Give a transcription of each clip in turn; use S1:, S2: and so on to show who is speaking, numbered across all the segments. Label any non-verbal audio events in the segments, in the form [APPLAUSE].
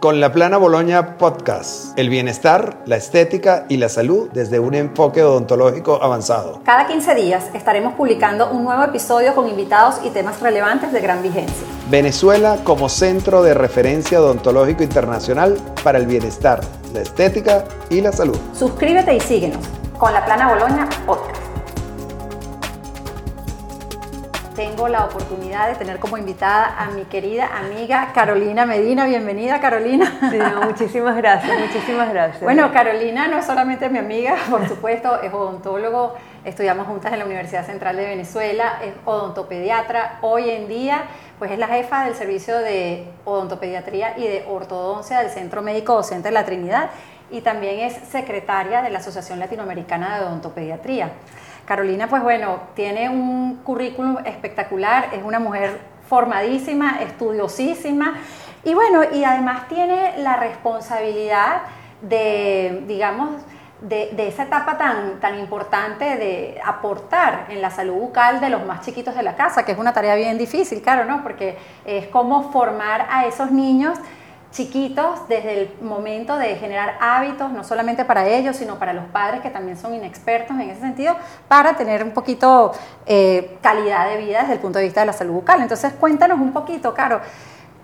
S1: Con la Plana Boloña Podcast, el bienestar, la estética y la salud desde un enfoque odontológico avanzado.
S2: Cada 15 días estaremos publicando un nuevo episodio con invitados y temas relevantes de gran vigencia.
S1: Venezuela como centro de referencia odontológico internacional para el bienestar, la estética y la salud.
S2: Suscríbete y síguenos con la Plana Boloña Podcast. Tengo la oportunidad de tener como invitada a mi querida amiga Carolina Medina. Bienvenida, Carolina. [LAUGHS]
S3: muchísimas gracias, muchísimas gracias.
S2: Bueno, Carolina no es solamente mi amiga, por supuesto, es odontólogo, estudiamos juntas en la Universidad Central de Venezuela, es odontopediatra. Hoy en día, pues es la jefa del servicio de odontopediatría y de ortodoncia del Centro Médico Docente de la Trinidad y también es secretaria de la Asociación Latinoamericana de Odontopediatría. Carolina, pues bueno, tiene un currículum espectacular, es una mujer formadísima, estudiosísima y bueno, y además tiene la responsabilidad de, digamos, de, esa etapa tan, tan importante de aportar en la salud bucal de los más chiquitos de la casa, que es una tarea bien difícil, claro, ¿no? Porque es como formar a esos niños chiquitos desde el momento de generar hábitos, no solamente para ellos, sino para los padres que también son inexpertos en ese sentido, para tener un poquito eh, calidad de vida desde el punto de vista de la salud bucal. Entonces cuéntanos un poquito, Caro,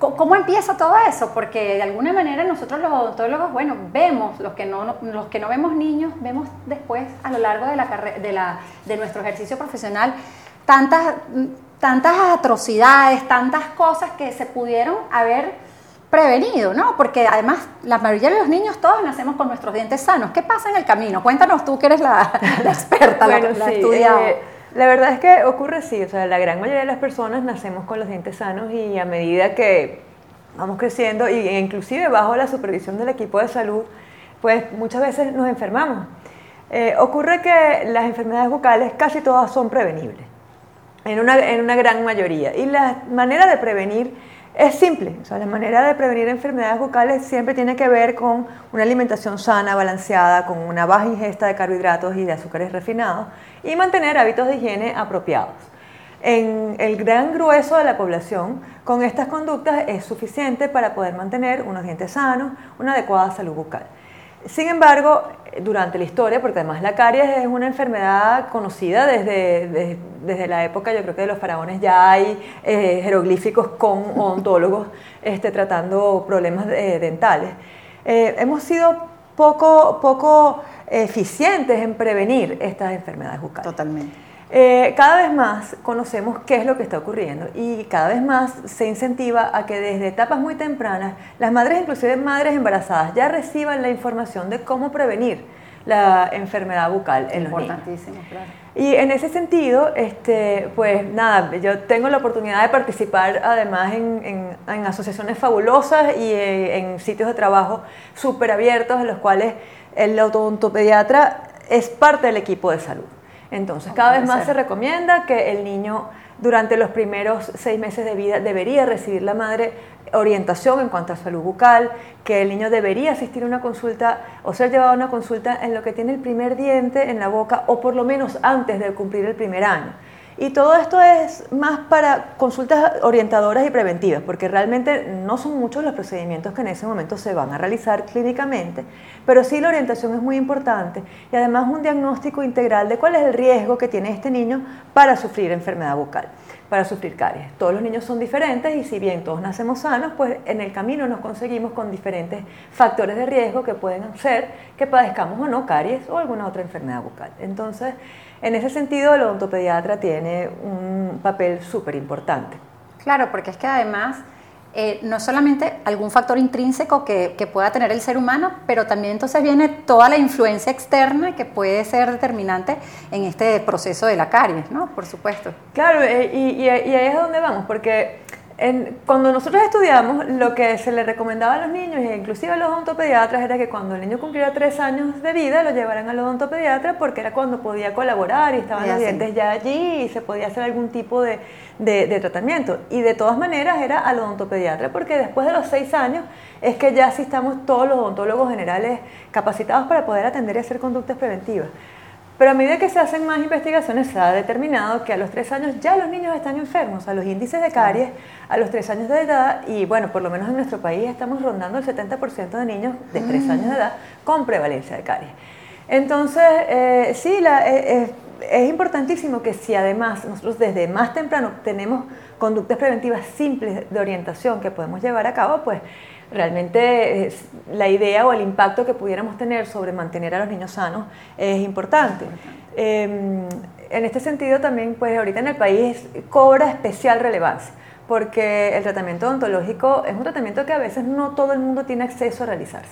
S2: ¿cómo empieza todo eso? Porque de alguna manera nosotros los odontólogos, bueno, vemos, los que no, los que no vemos niños, vemos después a lo largo de, la de, la, de nuestro ejercicio profesional tantas, tantas atrocidades, tantas cosas que se pudieron haber prevenido, ¿no? Porque además la mayoría de los niños todos nacemos con nuestros dientes sanos. ¿Qué pasa en el camino? Cuéntanos tú que eres la, [LAUGHS] experta, la, la eh,
S3: la verdad es que ocurre así, o sea, la gran mayoría de las personas nacemos con los dientes sanos y a medida que vamos creciendo y e inclusive bajo la supervisión del equipo de salud, pues muchas veces nos enfermamos. Eh, ocurre que las enfermedades bucales casi todas son prevenibles, en una, en una gran mayoría. Y la manera de prevenir es simple, la manera de prevenir enfermedades bucales siempre tiene que ver con una alimentación sana, balanceada, con una baja ingesta de carbohidratos y de azúcares refinados y mantener hábitos de higiene apropiados. En el gran grueso de la población, con estas conductas es suficiente para poder mantener unos dientes sanos, una adecuada salud bucal. Sin embargo, durante la historia, porque además la caries es una enfermedad conocida desde, desde, la época, yo creo que de los faraones ya hay eh, jeroglíficos con odontólogos este, tratando problemas dentales. Eh, hemos sido poco, poco eficientes en prevenir estas enfermedades bucales.
S2: Totalmente.
S3: Eh, cada vez más conocemos qué es lo que está ocurriendo y cada vez más se incentiva a que desde etapas muy tempranas las madres, inclusive madres embarazadas, ya reciban la información de cómo prevenir la enfermedad bucal en los niños. Claro. Y en ese sentido, este, pues nada, yo tengo la oportunidad de participar además en, asociaciones fabulosas y eh, en, sitios de trabajo súper abiertos en los cuales el odontopediatra es parte del equipo de salud. Entonces, cada vez más se recomienda que el niño durante los primeros seis meses de vida debería recibir la madre orientación en cuanto a salud bucal, que el niño debería asistir a una consulta o ser llevado a una consulta en lo que tiene el primer diente en la boca o por lo menos antes de cumplir el primer año. Y todo esto es más para consultas orientadoras y preventivas, porque realmente no son muchos los procedimientos que en ese momento se van a realizar clínicamente, pero sí la orientación es muy importante y además un diagnóstico integral de cuál es el riesgo que tiene este niño para sufrir enfermedad bucal, para sufrir caries. Todos los niños son diferentes y si bien todos nacemos sanos, pues en el camino nos conseguimos con diferentes factores de riesgo que pueden hacer que padezcamos o no caries o alguna otra enfermedad bucal. Entonces, en ese sentido, el odontopediatra tiene un papel súper importante.
S2: Claro, porque es que además eh, no solamente algún factor intrínseco que, pueda tener el ser humano, pero también entonces viene toda la influencia externa que puede ser determinante en este proceso de la caries, ¿no? Por supuesto.
S3: Claro, eh, y, y ahí es donde vamos, porque cuando nosotros estudiamos, lo que se le recomendaba a los niños, e inclusive a los odontopediatras, era que cuando el niño cumpliera tres años de vida, lo llevaran al odontopediatra porque era cuando podía colaborar y estaban los dientes ya allí y se podía hacer algún tipo de, de, tratamiento. Y de todas maneras era al odontopediatra porque después de los seis años es que ya sí estamos todos los odontólogos generales capacitados para poder atender y hacer conductas preventivas. Pero a medida que se hacen más investigaciones, se ha determinado que a los tres años ya los niños están enfermos, a los índices de caries a los tres años de edad, y bueno, por lo menos en nuestro país estamos rondando el 70% de niños de tres años de edad con prevalencia de caries. Entonces, eh, sí, la, eh, eh, es importantísimo que si además nosotros desde más temprano tenemos conductas preventivas simples de orientación que podemos llevar a cabo, pues realmente la idea o el impacto que pudiéramos tener sobre mantener a los niños sanos es importante. Em, en este sentido también, pues ahorita en el país cobra especial relevancia porque el tratamiento odontológico es un tratamiento que a veces no todo el mundo tiene acceso a realizarse.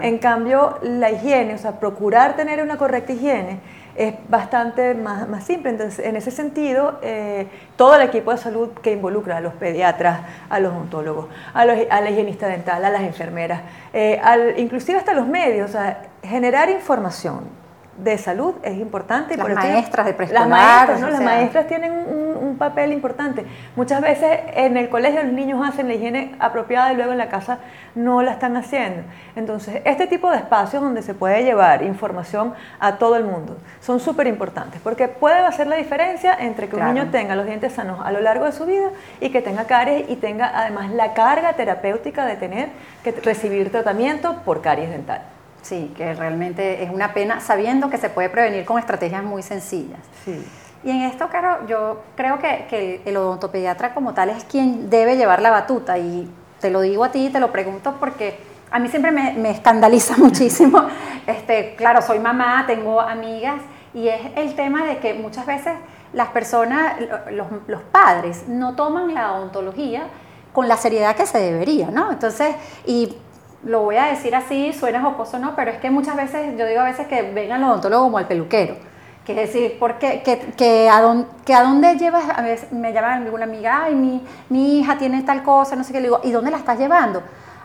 S3: En cambio, la higiene, o sea, procurar tener una correcta higiene, es bastante más, más simple. Entonces, en ese sentido, eh, todo el equipo de salud que involucra a los pediatras, a los odontólogos, a, los, a la higienista dental, a las enfermeras, eh, al, inclusive hasta los medios, o sea, generar información de salud es importante.
S2: Las maestras de preescolar.
S3: Las maestras, ¿no? las maestras tienen un, papel importante. Muchas veces en el colegio los niños hacen la higiene apropiada y luego en la casa no la están haciendo. Entonces, este tipo de espacios donde se puede llevar información a todo el mundo son súper importantes porque puede hacer la diferencia entre que un niño tenga los dientes sanos a lo largo de su vida y que tenga caries y tenga además la carga terapéutica de tener que recibir tratamiento por caries dental.
S2: Sí, que realmente es una pena sabiendo que se puede prevenir con estrategias muy sencillas. Sí. Y en esto, Caro, yo creo que, el odontopediatra como tal es quien debe llevar la batuta y te lo digo a ti, te lo pregunto porque a mí siempre me, escandaliza [LAUGHS] muchísimo. Este, claro, soy mamá, tengo amigas y es el tema de que muchas veces las personas, los, los padres, no toman la odontología con la seriedad que se debería, ¿no? Entonces, y lo voy a decir así, suena jocoso, ¿no? Pero es que muchas veces, yo digo a veces que vengan los odontólogos como al peluquero. Que decir, porque, que, que, a dónde, llevas, a veces me llama alguna amiga, ay, mi, mi hija tiene tal cosa, no sé qué, le digo, ¿y dónde la estás llevando?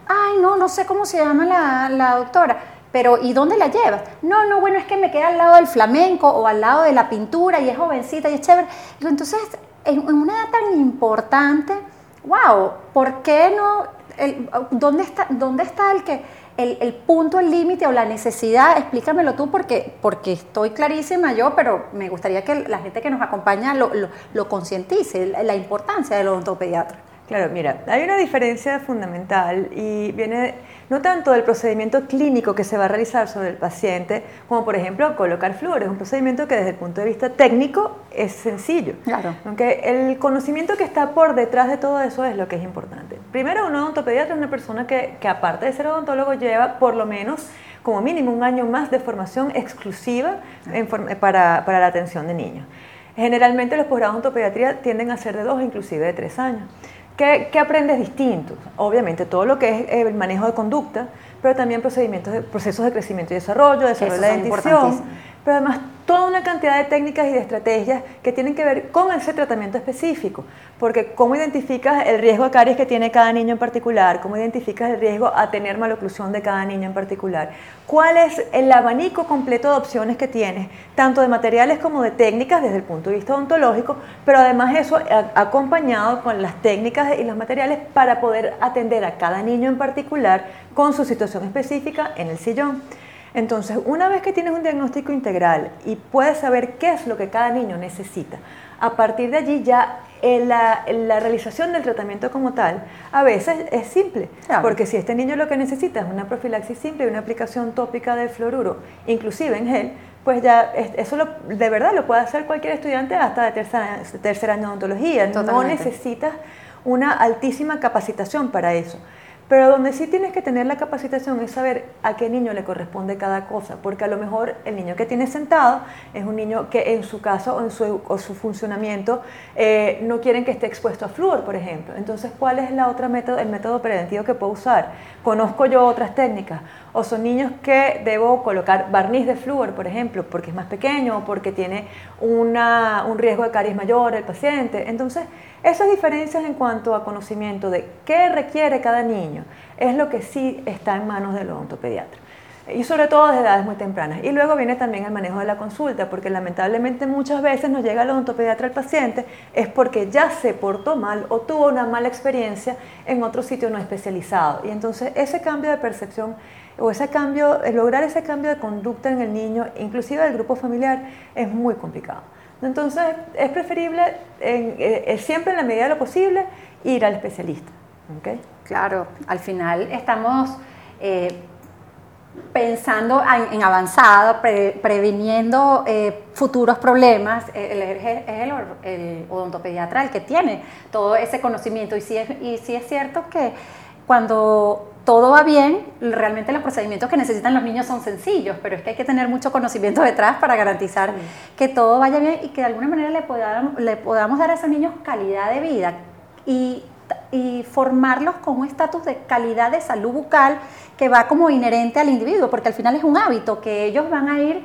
S2: Ay, no, no sé cómo se llama la, la doctora, pero ¿y dónde la llevas? No, no, bueno, es que me queda al lado del flamenco o al lado de la pintura y es jovencita y es chévere. Entonces, en una edad tan importante, wow, ¿por qué no ¿dónde, está, ¿dónde está el que el, punto, el límite o la necesidad? Explícamelo tú porque, porque estoy clarísima yo, pero me gustaría que la gente que nos acompaña lo, lo, concientice, la importancia del odontopediatra.
S3: Claro, mira, hay una diferencia fundamental y viene no tanto del procedimiento clínico que se va a realizar sobre el paciente, como por ejemplo colocar flúor. Es un procedimiento que desde el punto de vista técnico es sencillo. Claro. Aunque el conocimiento que está por detrás de todo eso es lo que es importante. Primero, un odontopediatra es una persona que, que aparte de ser odontólogo lleva por lo menos como mínimo un año más de formación exclusiva para, para la atención de niños. Generalmente los posgrados de odontopediatría tienden a ser de dos, inclusive de tres años. ¿Qué, aprendes distinto? Obviamente todo lo que es el manejo de conducta, pero también procedimientos de, procesos de crecimiento y desarrollo, desarrollo de la dentición, pero además toda una cantidad de técnicas y de estrategias que tienen que ver con ese tratamiento específico, porque cómo identificas el riesgo de caries que tiene cada niño en particular, cómo identificas el riesgo a tener maloclusión de cada niño en particular, cuál es el abanico completo de opciones que tienes, tanto de materiales como de técnicas desde el punto de vista odontológico, pero además eso acompañado con las técnicas y los materiales para poder atender a cada niño en particular con su situación específica en el sillón. Entonces, una vez que tienes un diagnóstico integral y puedes saber qué es lo que cada niño necesita, a partir de allí ya eh, la, realización del tratamiento como tal a veces es simple, porque si este niño lo que necesita es una profilaxis simple y una aplicación tópica de fluoruro, inclusive en gel, pues ya eso de verdad lo puede hacer cualquier estudiante hasta de tercer, año de odontología. No necesitas una altísima capacitación para eso. Pero donde sí tienes que tener la capacitación es saber a qué niño le corresponde cada cosa, porque a lo mejor el niño que tiene sentado es un niño que en su caso o en su, su funcionamiento eh, no quieren que esté expuesto a flúor, por ejemplo. Entonces, ¿cuál es la otra método, el método preventivo que puedo usar? Conozco yo otras técnicas. O son niños que debo colocar barniz de flúor, por ejemplo, porque es más pequeño o porque tiene un riesgo de caries mayor el paciente. Entonces, esas diferencias en cuanto a conocimiento de qué requiere cada niño es lo que sí está en manos del odontopediatra. y sobre todo desde edades muy tempranas. Y luego viene también el manejo de la consulta, porque lamentablemente muchas veces nos llega el odontopediatra al paciente es porque ya se portó mal o tuvo una mala experiencia en otro sitio no especializado. Y entonces ese cambio de percepción o ese cambio, lograr ese cambio de conducta en el niño, inclusive del grupo familiar, es muy complicado. Entonces es preferible eh, siempre en la medida de lo posible ir al especialista. ¿okay?
S2: Claro, al final estamos... Eh, pensando en, avanzado, previniendo eh, futuros problemas, es el, el, odontopediatra el que tiene todo ese conocimiento. Y sí es cierto que cuando todo va bien, realmente los procedimientos que necesitan los niños son sencillos, pero es que hay que tener mucho conocimiento detrás para garantizar que todo vaya bien y que de alguna manera le podamos, le podamos dar a esos niños calidad de vida. Y y formarlos con un estatus de calidad de salud bucal que va como inherente al individuo, porque al final es un hábito que ellos van a ir,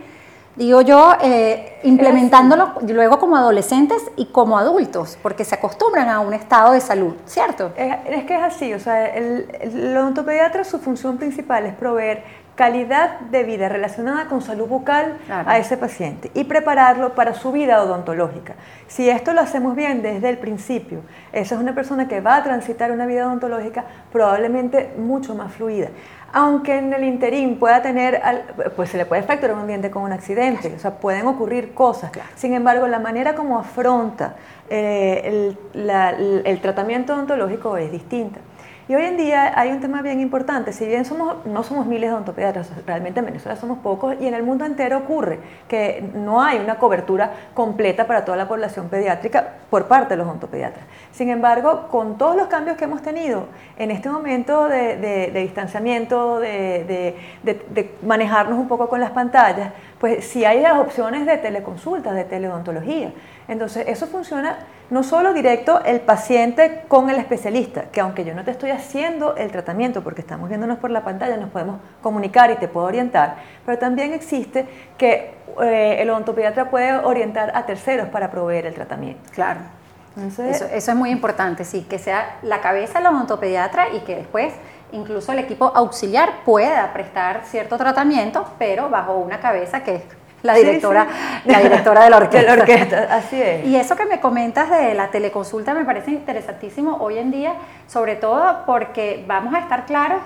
S2: digo yo, eh, implementándolo luego como adolescentes y como adultos, porque se acostumbran a un estado de salud, ¿cierto?
S3: Es, que es así, o sea, el, el odontopediatra su función principal es proveer calidad de vida relacionada con salud bucal a ese paciente y prepararlo para su vida odontológica. Si esto lo hacemos bien desde el principio, esa es una persona que va a transitar una vida odontológica probablemente mucho más fluida. Aunque en el interín pueda tener, pues se le puede fracturar un diente con un accidente, o sea, pueden ocurrir cosas. Sin embargo, la manera como afronta eh, el tratamiento odontológico es distinta. Y hoy en día hay un tema bien importante, si bien somos, no somos miles de odontopediatras, realmente en Venezuela somos pocos y en el mundo entero ocurre que no hay una cobertura completa para toda la población pediátrica por parte de los odontopediatras. Sin embargo, con todos los cambios que hemos tenido en este momento de, distanciamiento, de, de manejarnos un poco con las pantallas, pues sí hay las opciones de teleconsultas, de teleodontología. Entonces, eso funciona no solo directo el paciente con el especialista, que aunque yo no te estoy haciendo el tratamiento porque estamos viéndonos por la pantalla, nos podemos comunicar y te puedo orientar, pero también existe que eh, el odontopediatra puede orientar a terceros para proveer el tratamiento.
S2: Claro. eso, eso, es muy importante, sí, que sea la cabeza del odontopediatra y que después incluso el equipo auxiliar pueda prestar cierto tratamiento, pero bajo una cabeza que es la directora, La directora [LAUGHS] de la orquesta.
S3: Así es.
S2: Y eso que me comentas de la teleconsulta me parece interesantísimo hoy en día, sobre todo porque vamos a estar claros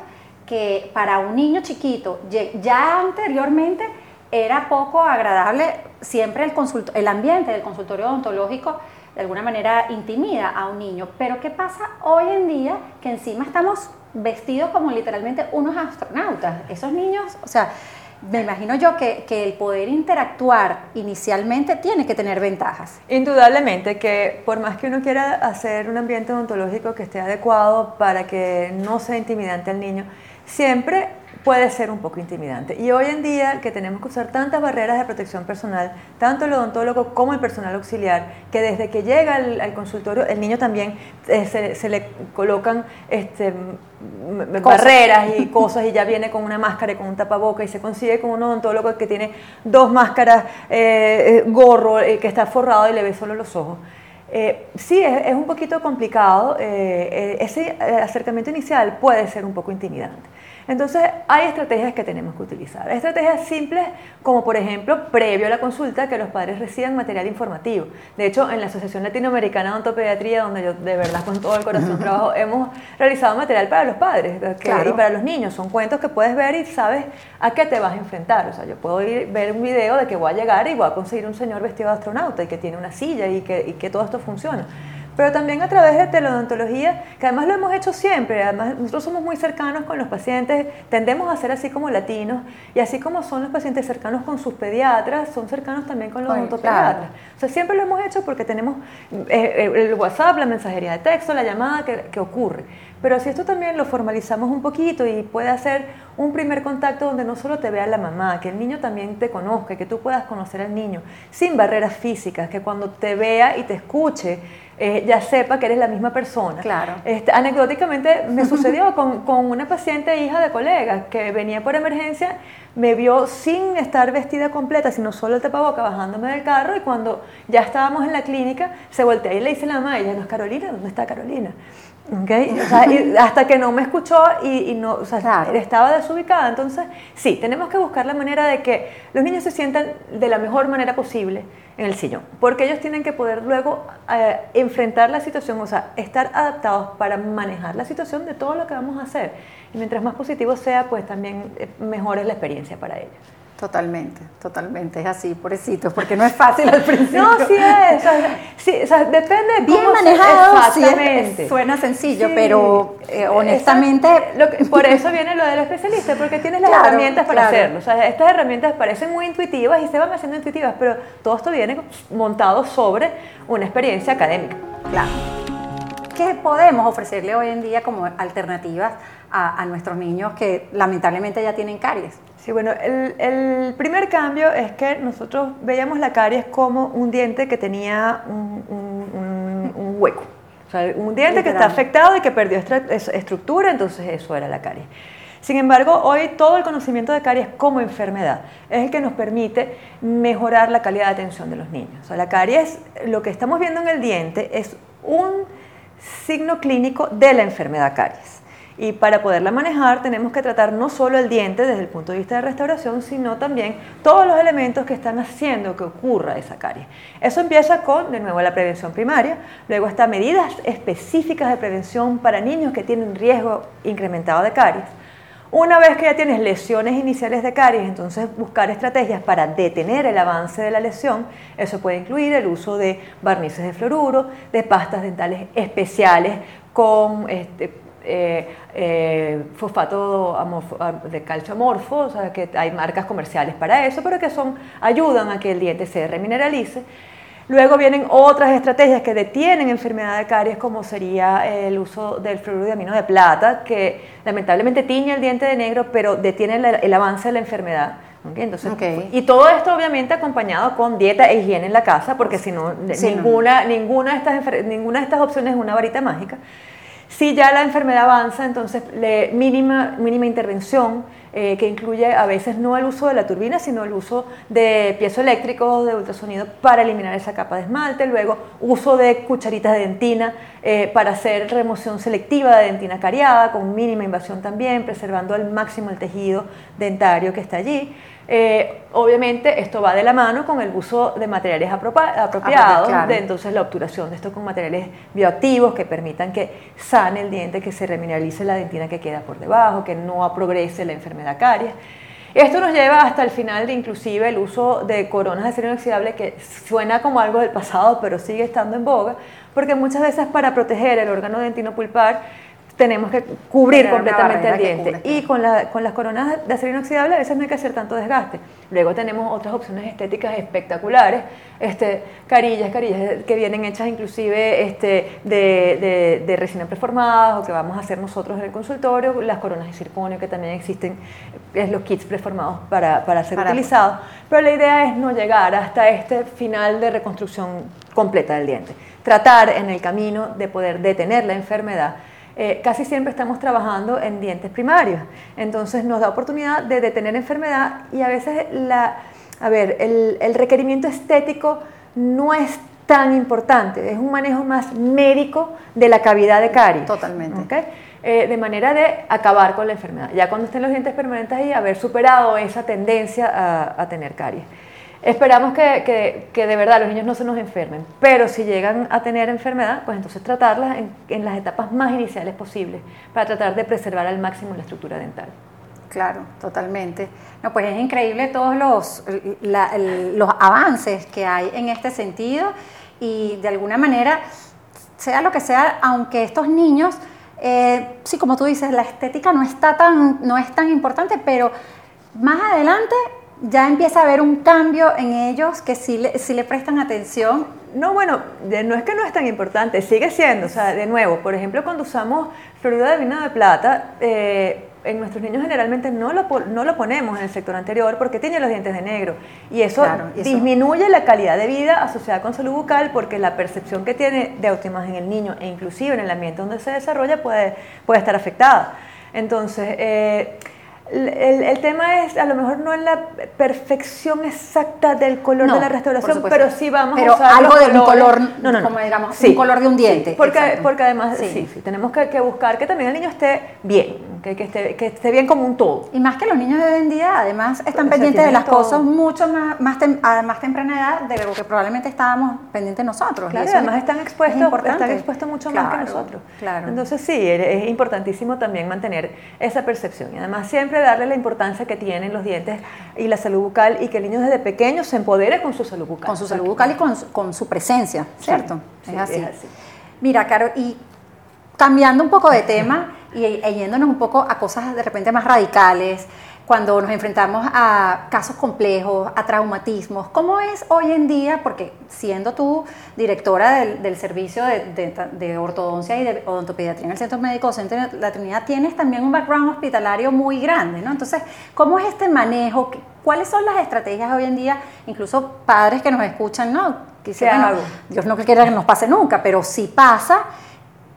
S2: que para un niño chiquito, ya anteriormente era poco agradable siempre el, el ambiente del consultorio odontológico de alguna manera intimida a un niño. Pero ¿qué pasa hoy en día que encima estamos vestidos como literalmente unos astronautas? Esos niños, o sea, me imagino yo que, el poder interactuar inicialmente tiene que tener ventajas.
S3: Indudablemente que por más que uno quiera hacer un ambiente odontológico que esté adecuado para que no sea intimidante al niño, siempre puede ser un poco intimidante. Y hoy en día que tenemos que usar tantas barreras de protección personal, tanto el odontólogo como el personal auxiliar, que desde que llega al, consultorio el niño también eh, se, le colocan este, barreras y cosas y ya viene con una máscara y con un tapaboca y se consigue con un odontólogo que tiene dos máscaras, eh, eh, gorro, que está forrado y le ve solo los ojos. sí, es, un poquito complicado. ese acercamiento inicial puede ser un poco intimidante. Entonces, hay estrategias que tenemos que utilizar. Estrategias simples, como por ejemplo, previo a la consulta, que los padres reciban material informativo. De hecho, en la Asociación Latinoamericana de Odontopediatría, donde yo de verdad con todo el corazón trabajo, hemos realizado material para los padres y para los niños. Son cuentos que puedes ver y sabes a qué te vas a enfrentar. O sea, yo puedo ir, ver un video de que voy a llegar y voy a conseguir un señor vestido de astronauta y que tiene una silla y que, y que todo esto funciona pero también a través de teleodontología, que además lo hemos hecho siempre, además nosotros somos muy cercanos con los pacientes, tendemos a ser así como latinos, y así como son los pacientes cercanos con sus pediatras, son cercanos también con los odontopediatras. O sea, siempre lo hemos hecho porque tenemos eh, el WhatsApp, la mensajería de texto, la llamada que, que ocurre. Pero si esto también lo formalizamos un poquito y puede hacer un primer contacto donde no solo te vea la mamá, que el niño también te conozca, que tú puedas conocer al niño sin barreras físicas, que cuando te vea y te escuche, eh, ya sepa que eres la misma persona.
S2: Claro.
S3: Este, anecdóticamente me [LAUGHS] sucedió con, con, una paciente hija de colega que venía por emergencia, me vio sin estar vestida completa, sino solo el tapaboca bajándome del carro y cuando ya estábamos en la clínica se voltea y le dice la mamá, ella no es Carolina, ¿dónde está Carolina? Okay. O sea, [LAUGHS] hasta que no me escuchó y, y no, o sea,
S2: Claro.
S3: estaba desubicada. Entonces, sí, tenemos que buscar la manera de que los niños se sientan de la mejor manera posible en el sillón, porque ellos tienen que poder luego eh, enfrentar la situación, o sea, estar adaptados para manejar la situación de todo lo que vamos a hacer. Y mientras más positivo sea, pues también eh, mejor es la experiencia para ellos.
S2: Totalmente, totalmente, es así, pobrecitos, porque no es fácil al [LAUGHS] principio.
S3: No, sí es, o sea, sí, o sea, depende de
S2: Bien
S3: cómo se-
S2: manejado, sí, es-
S3: exactamente.
S2: suena sencillo,
S3: Sí,
S2: pero eh,
S3: exacto.
S2: honestamente...
S3: Lo que- por eso viene lo del especialista, porque tienes las [LAUGHS]
S2: Claro,
S3: herramientas para
S2: claro.
S3: hacerlo. O sea, estas herramientas parecen muy intuitivas y se van haciendo intuitivas, pero todo esto viene montado sobre una experiencia académica.
S2: Claro. ¿Qué podemos ofrecerle hoy en día como alternativas a, a nuestros niños que lamentablemente ya tienen caries?
S3: Sí, bueno, el, el primer cambio es que nosotros veíamos la caries como un diente que tenía un, un- un- un hueco. O sea, un diente que está afectado y que perdió estructura, entonces eso era la caries. Sin embargo, hoy todo el conocimiento de caries como enfermedad es el que nos permite mejorar la calidad de atención de los niños. O sea, la caries, lo que estamos viendo en el diente es un signo clínico de la enfermedad caries. Y para poderla manejar tenemos que tratar no solo el diente desde el punto de vista de restauración, sino también todos los elementos que están haciendo que ocurra esa caries. Eso empieza con, de nuevo, la prevención primaria, luego está medidas específicas de prevención para niños que tienen riesgo incrementado de caries. Una vez que ya tienes lesiones iniciales de caries, entonces buscar estrategias para detener el avance de la lesión. Eso puede incluir el uso de barnices de fluoruro, de pastas dentales especiales con este, eh, eh, fosfato de calcio amorfo, o sea que hay marcas comerciales para eso, pero que son, ayudan a que el diente se remineralice. Luego vienen otras estrategias que detienen enfermedad de caries, como sería el uso del fluoruro de plata, que lamentablemente tiñe el diente de negro, pero detiene el, el avance de la enfermedad. ¿ok? Entonces,
S2: Ok.
S3: Y todo esto obviamente acompañado con dieta e higiene en la casa, porque si no,
S2: Sí, no.
S3: ninguna, ninguna, de estas, ninguna de estas opciones es una varita mágica. Si ya la enfermedad avanza, entonces mínima, mínima intervención, eh, que incluye a veces no el uso de la turbina, sino el uso de piezoeléctricos, de ultrasonido para eliminar esa capa de esmalte, luego uso de cucharitas de dentina eh, para hacer remoción selectiva de dentina cariada, con mínima invasión también, preservando al máximo el tejido dentario que está allí. Eh, obviamente esto va de la mano con el uso de materiales apropiados,
S2: claro.
S3: de entonces la obturación de esto con materiales bioactivos que permitan que sane el diente, que se remineralice la dentina que queda por debajo, que no progrese la enfermedad caries. Esto nos lleva hasta el final de inclusive el uso de coronas de acero inoxidable que suena como algo del pasado, pero sigue estando en boga, porque muchas veces para proteger el órgano dentino pulpar tenemos que cubrir
S2: Tener
S3: completamente el diente. Y con, la- con las coronas de acero inoxidable a veces no hay que hacer tanto desgaste. Luego tenemos otras opciones estéticas espectaculares, este, carillas, carillas que vienen hechas inclusive este, de, de- de resina preformadas o que vamos a hacer nosotros en el consultorio, las coronas de circonio que también existen, es los kits preformados para, para ser
S2: Para-
S3: utilizados. Pero la idea es no llegar hasta este final de reconstrucción completa del diente. Tratar en el camino de poder detener la enfermedad eh, casi siempre estamos trabajando en dientes primarios. Entonces nos da oportunidad de detener enfermedad y a veces la, a ver, el, el requerimiento estético no es tan importante, es un manejo más médico de la cavidad de caries.
S2: Totalmente.
S3: ¿ok? Eh, de manera de acabar con la enfermedad. Ya cuando estén los dientes permanentes ahí, haber superado esa tendencia a, a tener caries. Esperamos que, que- que de verdad los niños no se nos enfermen, pero si llegan a tener enfermedad, pues entonces tratarlas en, en las etapas más iniciales posibles para tratar de preservar al máximo la estructura dental.
S2: Claro, totalmente. No, pues es increíble todos los, la- los avances que hay en este sentido y de alguna manera, sea lo que sea, aunque estos niños, eh, sí, como tú dices, la estética no está tan, no es tan importante, pero más adelante ya empieza a haber un cambio en ellos que sí le, sí le prestan atención.
S3: No, bueno, no es que no es tan importante, sigue siendo. O sea, de nuevo, por ejemplo, cuando usamos fluoruro de vino de plata, eh, en nuestros niños generalmente no lo, no lo ponemos en el sector anterior porque tiene los dientes de negro. Y eso,
S2: Claro, y eso-
S3: disminuye la calidad de vida asociada con salud bucal porque la percepción que tiene de autoimagen el niño e inclusive en el ambiente donde se desarrolla puede, puede estar afectada. Entonces, eh, El, tema es, a lo mejor no en la perfección exacta del color de la restauración, pero sí vamos
S2: a usar algo de un color, no, no, como digamos, un color de un diente.
S3: porque, porque además, sí, sí, tenemos que, que, buscar que también el niño esté bien, que, que, esté, que esté bien como un todo.
S2: Y más que los niños de hoy en día, además, están pendientes de las cosas mucho más, más a más temprana edad de lo que probablemente estábamos pendientes nosotros.
S3: Claro, y además están expuestos, están expuestos mucho más que nosotros. Claro. Entonces sí, es importantísimo también mantener esa percepción. Y además siempre darle la importancia que tienen los dientes y la salud bucal y que el niño desde pequeño se empodere con su salud bucal.
S2: Con su salud bucal y con, con su presencia, ¿cierto? es, así. Mira, Caro, y cambiando un poco de tema y, y yéndonos un poco a cosas de repente más radicales, cuando nos enfrentamos a casos complejos, a traumatismos. ¿Cómo es hoy en día? Porque siendo tú directora del, servicio de, ortodoncia y de odontopediatría en el Centro Médico Docente de la Trinidad, tienes también un background hospitalario muy grande, ¿no? Entonces, ¿cómo es este manejo? ¿Cuáles son las estrategias hoy en día? Incluso padres que nos escuchan, ¿no? Quisiera, Dios no quiera que nos pase nunca, pero si pasa,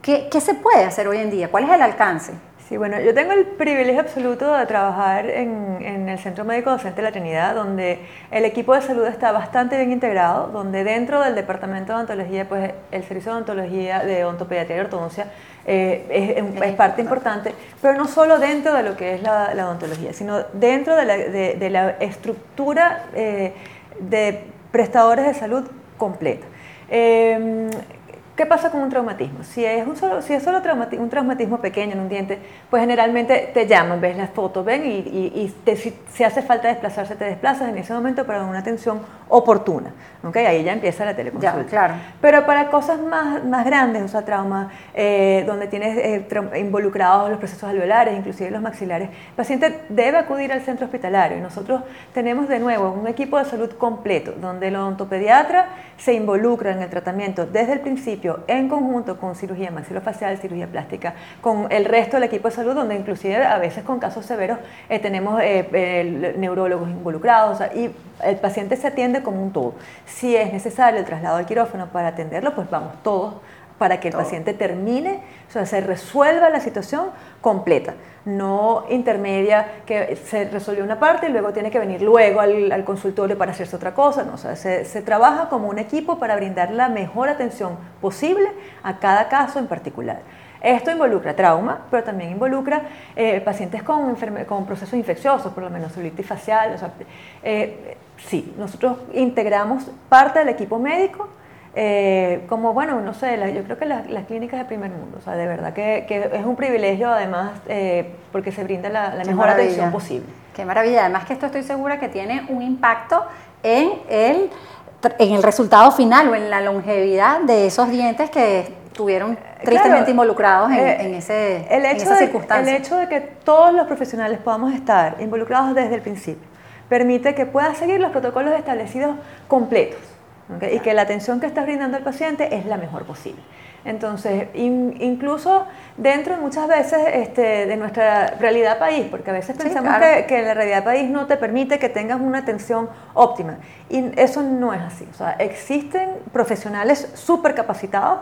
S2: ¿qué, ¿qué se puede hacer hoy en día? ¿Cuál es el alcance?
S3: Sí, bueno, yo tengo el privilegio absoluto de trabajar en, el Centro Médico Docente de la Trinidad, donde el equipo de salud está bastante bien integrado, donde dentro del departamento de odontología, pues el servicio de odontología, de odontopediatría y ortodoncia eh, es, parte importante, pero no solo dentro de lo que es la, odontología, sino dentro de la, estructura eh, de prestadores de salud completa. Eh, ¿Qué pasa con un traumatismo? Si es, un solo, si es solo un traumatismo pequeño en un diente, pues generalmente te llaman, ves las fotos, ven y, y, si, hace falta desplazarse, te desplazas en ese momento para una atención oportuna. ¿okay? Ahí ya empieza la teleconsulta.
S2: claro.
S3: Pero para cosas más, más grandes, o sea, traumas, eh, donde tienes eh, involucrados los procesos alveolares, inclusive los maxilares, el paciente debe acudir al centro hospitalario. Y nosotros tenemos de nuevo un equipo de salud completo, donde el odontopediatra se involucra en el tratamiento desde el principio en conjunto con cirugía maxilofacial, cirugía plástica, con el resto del equipo de salud, donde inclusive a veces con casos severos eh, tenemos eh, neurólogos involucrados y el paciente se atiende como un todo. Si es necesario el traslado al quirófano para atenderlo, pues vamos todos para que el paciente termine, o sea, se resuelva la situación completa, no intermedia, que se resuelve una parte y luego tiene que venir luego al, consultorio para hacerse otra cosa, no, o sea, se, trabaja como un equipo para brindar la mejor atención posible a cada caso en particular. Esto involucra trauma, pero también involucra eh, pacientes con, con procesos infecciosos, por lo menos celulitis facial. O sea, eh, sí, nosotros integramos parte del equipo médico eh, como, bueno, no sé, yo creo que las, clínicas de primer mundo, o sea, de verdad que, es un privilegio además eh, porque se brinda la, mejor atención posible.
S2: Qué maravilla, además que esto estoy segura que tiene un impacto en el, en el resultado final o en la longevidad de esos dientes que estuvieron tristemente involucrados en, eh, ese,
S3: el hecho esa circunstancia. el hecho de que todos los profesionales podamos estar involucrados desde el principio permite que pueda seguir los protocolos establecidos completos y que la atención que estás brindando al paciente es la mejor posible. Entonces, incluso dentro muchas veces este, de nuestra realidad país, porque a veces pensamos que, que, la realidad país no te permite que tengas una atención óptima. Y eso no es así. O sea, existen profesionales súper capacitados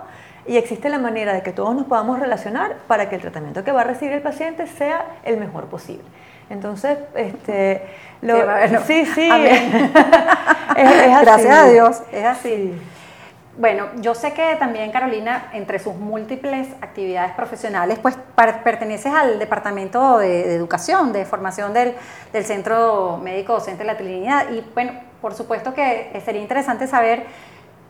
S3: y existe la manera de que todos nos podamos relacionar para que el tratamiento que va a recibir el paciente sea el mejor posible. Entonces, este,
S2: lo, sí, sí, [LAUGHS] es, Gracias a Dios, es así. Bueno, yo sé que también Carolina, entre sus múltiples actividades profesionales, pues perteneces al Departamento de, Educación, de Formación del, Centro Médico Docente de la Trinidad. Y bueno, por supuesto que sería interesante saber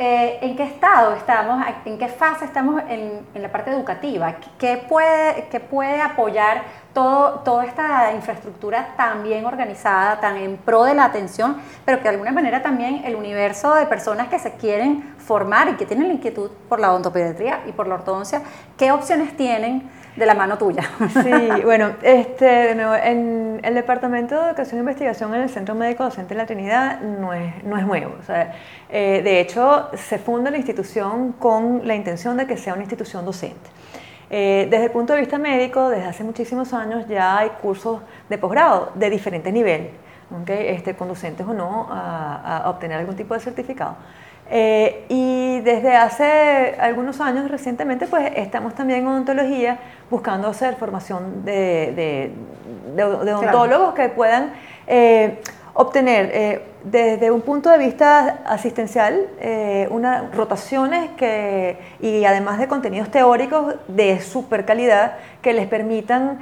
S2: eh, ¿En qué estado estamos, en qué fase estamos en, la parte educativa? ¿Qué puede, apoyar toda esta infraestructura tan bien organizada, tan en pro de la atención, pero que de alguna manera también el universo de personas que se quieren formar y que tienen la inquietud por la odontopediatría y por la ortodoncia, ¿qué opciones tienen? De la mano tuya. [LAUGHS]
S3: Sí, bueno, este, en el Departamento de Educación e Investigación en el Centro Médico Docente de la Trinidad no es, no es nuevo. O sea, eh, de hecho, se funda la institución con la intención de que sea una institución docente. Eh, desde el punto de vista médico, desde hace muchísimos años ya hay cursos de posgrado de diferentes niveles, ¿okay? este, conducentes o no a obtener algún tipo de certificado. Eh, y desde hace algunos años, recientemente, pues estamos también en odontología buscando hacer formación de, de, odontólogos que puedan eh, obtener eh, desde un punto de vista asistencial unas rotaciones que, y además de contenidos teóricos de super calidad que les permitan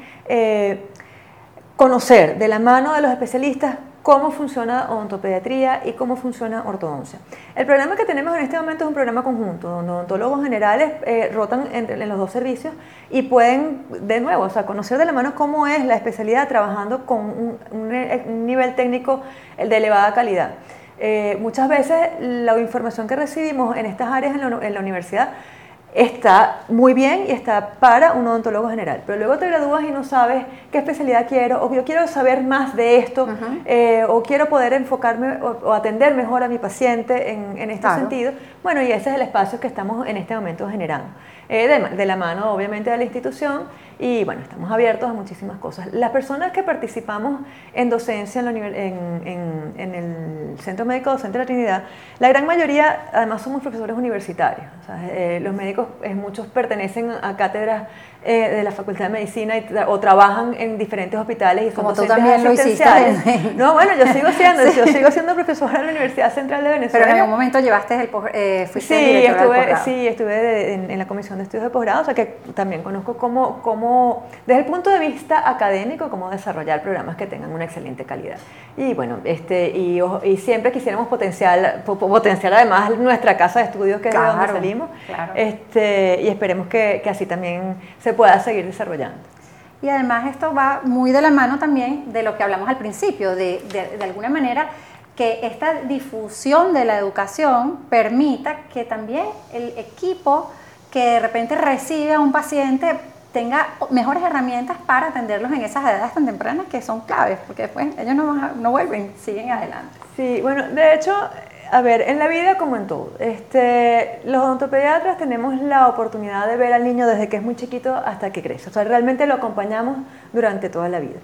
S3: conocer de la mano de los especialistas cómo funciona odontopediatría y cómo funciona ortodoncia. El programa que tenemos en este momento es un programa conjunto, donde odontólogos generales eh, rotan entre, en los dos servicios y pueden, de nuevo, o sea, conocer de la mano cómo es la especialidad trabajando con un, nivel técnico de elevada calidad. Eh, muchas veces la información que recibimos en estas áreas en la universidad está muy bien y está para un odontólogo general. Pero luego te gradúas y no sabes qué especialidad quiero, o yo quiero saber más de esto, eh, o quiero poder enfocarme o, atender mejor a mi paciente en, en este sentido. Bueno, y ese es el espacio que estamos en este momento generando. Eh, de, de, la mano, obviamente, de la institución y bueno, estamos abiertos a muchísimas cosas. Las personas que participamos en docencia en, en, en, el Centro Médico Docente de la Trinidad, la gran mayoría además somos profesores universitarios. Eh, los médicos, eh, muchos pertenecen a cátedras eh, de la Facultad de Medicina o trabajan en diferentes hospitales y
S2: son Como tú también lo hiciste.
S3: No, bueno, yo sigo siendo, yo [LAUGHS] sigo siendo profesora en la Universidad Central de Venezuela.
S2: Pero en algún momento llevaste el
S3: eh, fuiste sí, estuve, sí, estuve en, la Comisión de Estudios de Posgrado, o sea que también conozco cómo, cómo, desde el punto de vista académico, cómo desarrollar programas que tengan una excelente calidad. Y bueno, este, y, y siempre quisiéramos potenciar, potenciar además nuestra casa de estudios, que es de donde salimos, este, y esperemos que, que así también se pueda seguir desarrollando.
S2: Y además esto va muy de la mano también de lo que hablamos al principio, de, de, alguna manera que esta difusión de la educación permita que también el equipo que de repente recibe a un paciente tenga mejores herramientas para atenderlos en esas edades tan tempranas que son claves, porque después ellos no, no vuelven, siguen adelante.
S3: Sí, bueno, de hecho, a ver, en la vida como en todo, este, los odontopediatras tenemos la oportunidad de ver al niño desde que es muy chiquito hasta que crece. O sea, realmente lo acompañamos durante toda la vida.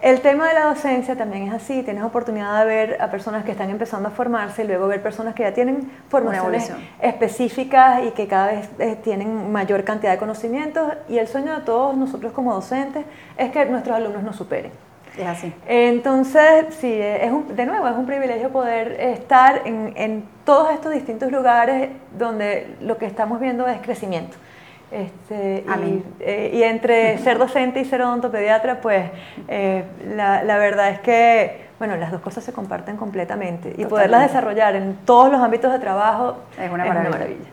S3: El tema de la docencia también es así, tienes oportunidad de ver a personas que están empezando a formarse y luego ver personas que ya tienen formaciones específicas y que cada vez eh, tienen mayor cantidad de conocimientos y el sueño de todos nosotros como docentes es que nuestros alumnos nos superen.
S2: Es así.
S3: Entonces, sí, es un, de nuevo, es un privilegio poder estar en, en, todos estos distintos lugares donde lo que estamos viendo es crecimiento. Este, y, eh, y, entre ser docente y ser odontopediatra, pues eh, la, la, verdad es que, bueno, las dos cosas se comparten completamente y poderlas desarrollar en todos los ámbitos de trabajo
S2: es una maravilla. Una maravilla.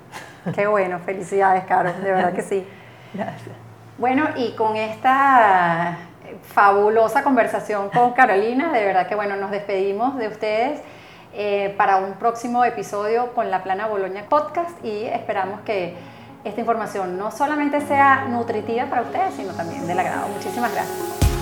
S2: Qué bueno, felicidades, Caro, de verdad que sí. [LAUGHS]
S3: Gracias.
S2: Bueno, y con esta fabulosa conversación con Carolina. De verdad que bueno, nos despedimos de ustedes eh, para un próximo episodio con la Plana Boloña Podcast y esperamos que esta información no solamente sea nutritiva para ustedes, sino también del agrado. Muchísimas gracias.